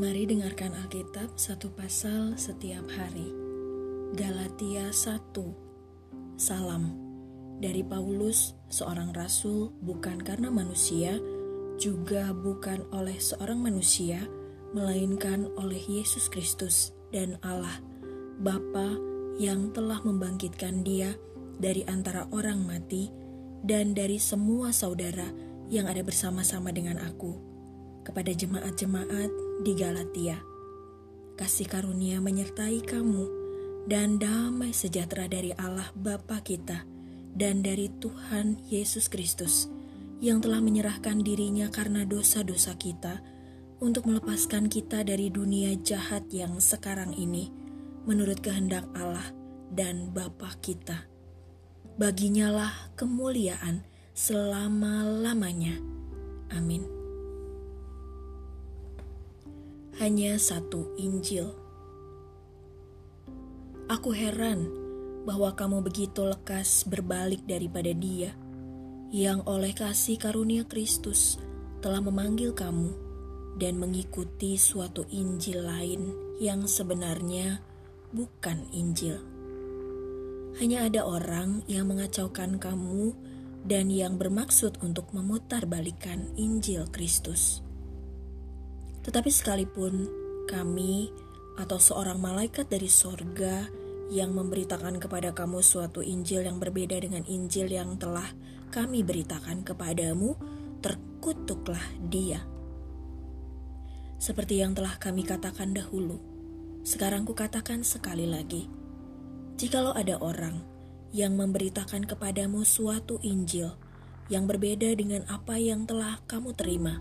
Mari dengarkan Alkitab satu pasal setiap hari. Galatia 1 Salam dari Paulus, seorang rasul bukan karena manusia, juga bukan oleh seorang manusia, melainkan oleh Yesus Kristus dan Allah, Bapa yang telah membangkitkan dia dari antara orang mati dan dari semua saudara yang ada bersama-sama dengan aku. Kepada jemaat-jemaat di Galatia, kasih karunia menyertai kamu dan damai sejahtera dari Allah Bapa kita dan dari Tuhan Yesus Kristus yang telah menyerahkan dirinya karena dosa-dosa kita untuk melepaskan kita dari dunia jahat yang sekarang ini menurut kehendak Allah dan Bapa kita. Baginya lah kemuliaan selama-lamanya. Amin. Hanya satu Injil. Aku heran bahwa kamu begitu lekas berbalik daripada Dia yang oleh kasih karunia Kristus telah memanggil kamu dan mengikuti suatu Injil lain yang sebenarnya bukan Injil. Hanya ada orang yang mengacaukan kamu dan yang bermaksud untuk memutarbalikan Injil Kristus. Tetapi sekalipun kami atau seorang malaikat dari sorga yang memberitakan kepada kamu suatu Injil yang berbeda dengan Injil yang telah kami beritakan kepadamu, terkutuklah dia. Seperti yang telah kami katakan dahulu, sekarang kukatakan sekali lagi Jikalau ada orang yang memberitakan kepadamu suatu Injil yang berbeda dengan apa yang telah kamu terima,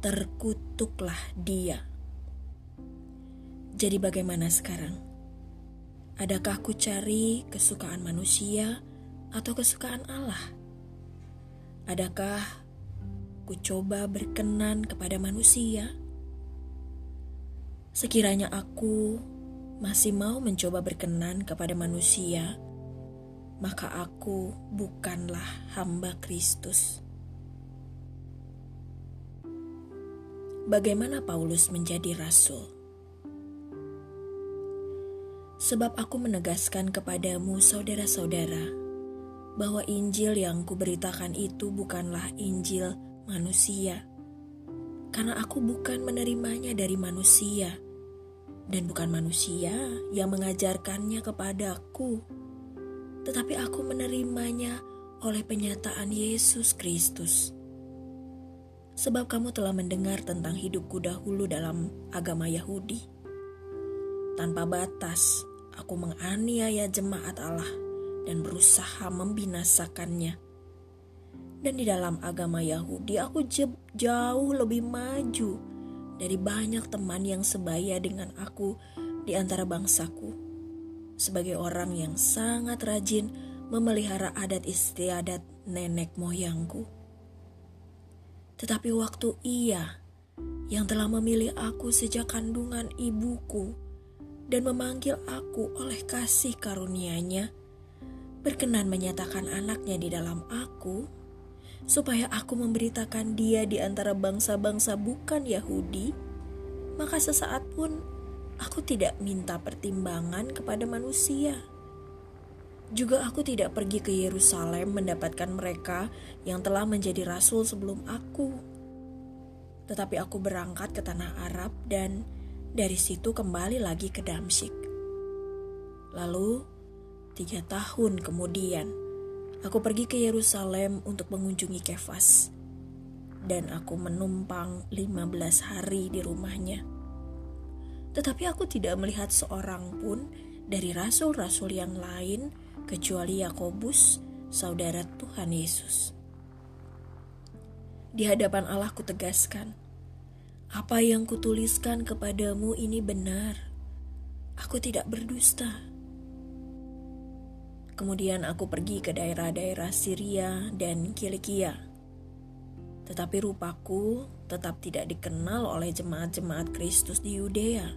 terkutuklah dia. Jadi bagaimana sekarang? Adakah ku cari kesukaan manusia atau kesukaan Allah? Adakah ku coba berkenan kepada manusia? Sekiranya aku masih mau mencoba berkenan kepada manusia, maka aku bukanlah hamba Kristus. Bagaimana Paulus menjadi rasul? Sebab aku menegaskan kepadamu, saudara-saudara, bahwa Injil yang kuberitakan itu bukanlah Injil manusia, karena aku bukan menerimanya dari manusia dan bukan manusia yang mengajarkannya kepadaku, tetapi aku menerimanya oleh penyataan Yesus Kristus. Sebab kamu telah mendengar tentang hidupku dahulu dalam agama Yahudi. Tanpa batas, aku menganiaya jemaat Allah dan berusaha membinasakannya. Dan di dalam agama Yahudi, aku jauh lebih maju dari banyak teman yang sebaya dengan aku di antara bangsaku. Sebagai orang yang sangat rajin memelihara adat istiadat nenek moyangku. Tetapi waktu ia yang telah memilih aku sejak kandungan ibuku dan memanggil aku oleh kasih karunia-Nya, berkenan menyatakan anaknya di dalam aku, supaya aku memberitakan dia di antara bangsa-bangsa bukan Yahudi, maka sesaat pun aku tidak minta pertimbangan kepada manusia. Juga aku tidak pergi ke Yerusalem mendapatkan mereka yang telah menjadi rasul sebelum aku. Tetapi aku berangkat ke tanah Arab dan dari situ kembali lagi ke Damsyik. Lalu, tiga tahun kemudian, Aku pergi ke Yerusalem untuk mengunjungi Kefas. Dan aku menumpang 15 hari di rumahnya. Tetapi aku tidak melihat seorang pun dari rasul-rasul yang lain kecuali Yakobus, saudara Tuhan Yesus. Di hadapan Allah kutegaskan, apa yang kutuliskan kepadamu ini benar. Aku tidak berdusta. Kemudian aku pergi ke daerah-daerah Syria dan Kilikia. Tetapi rupaku tetap tidak dikenal oleh jemaat-jemaat Kristus di Yudea.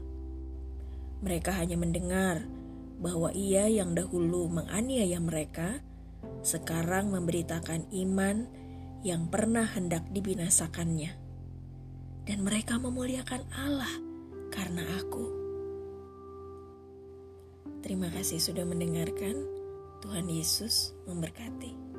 Mereka hanya mendengar bahwa ia yang dahulu menganiaya mereka, sekarang memberitakan iman yang pernah hendak dibinasakannya. Dan mereka memuliakan Allah karena aku. Terima kasih sudah mendengarkan. Tuhan Yesus memberkati.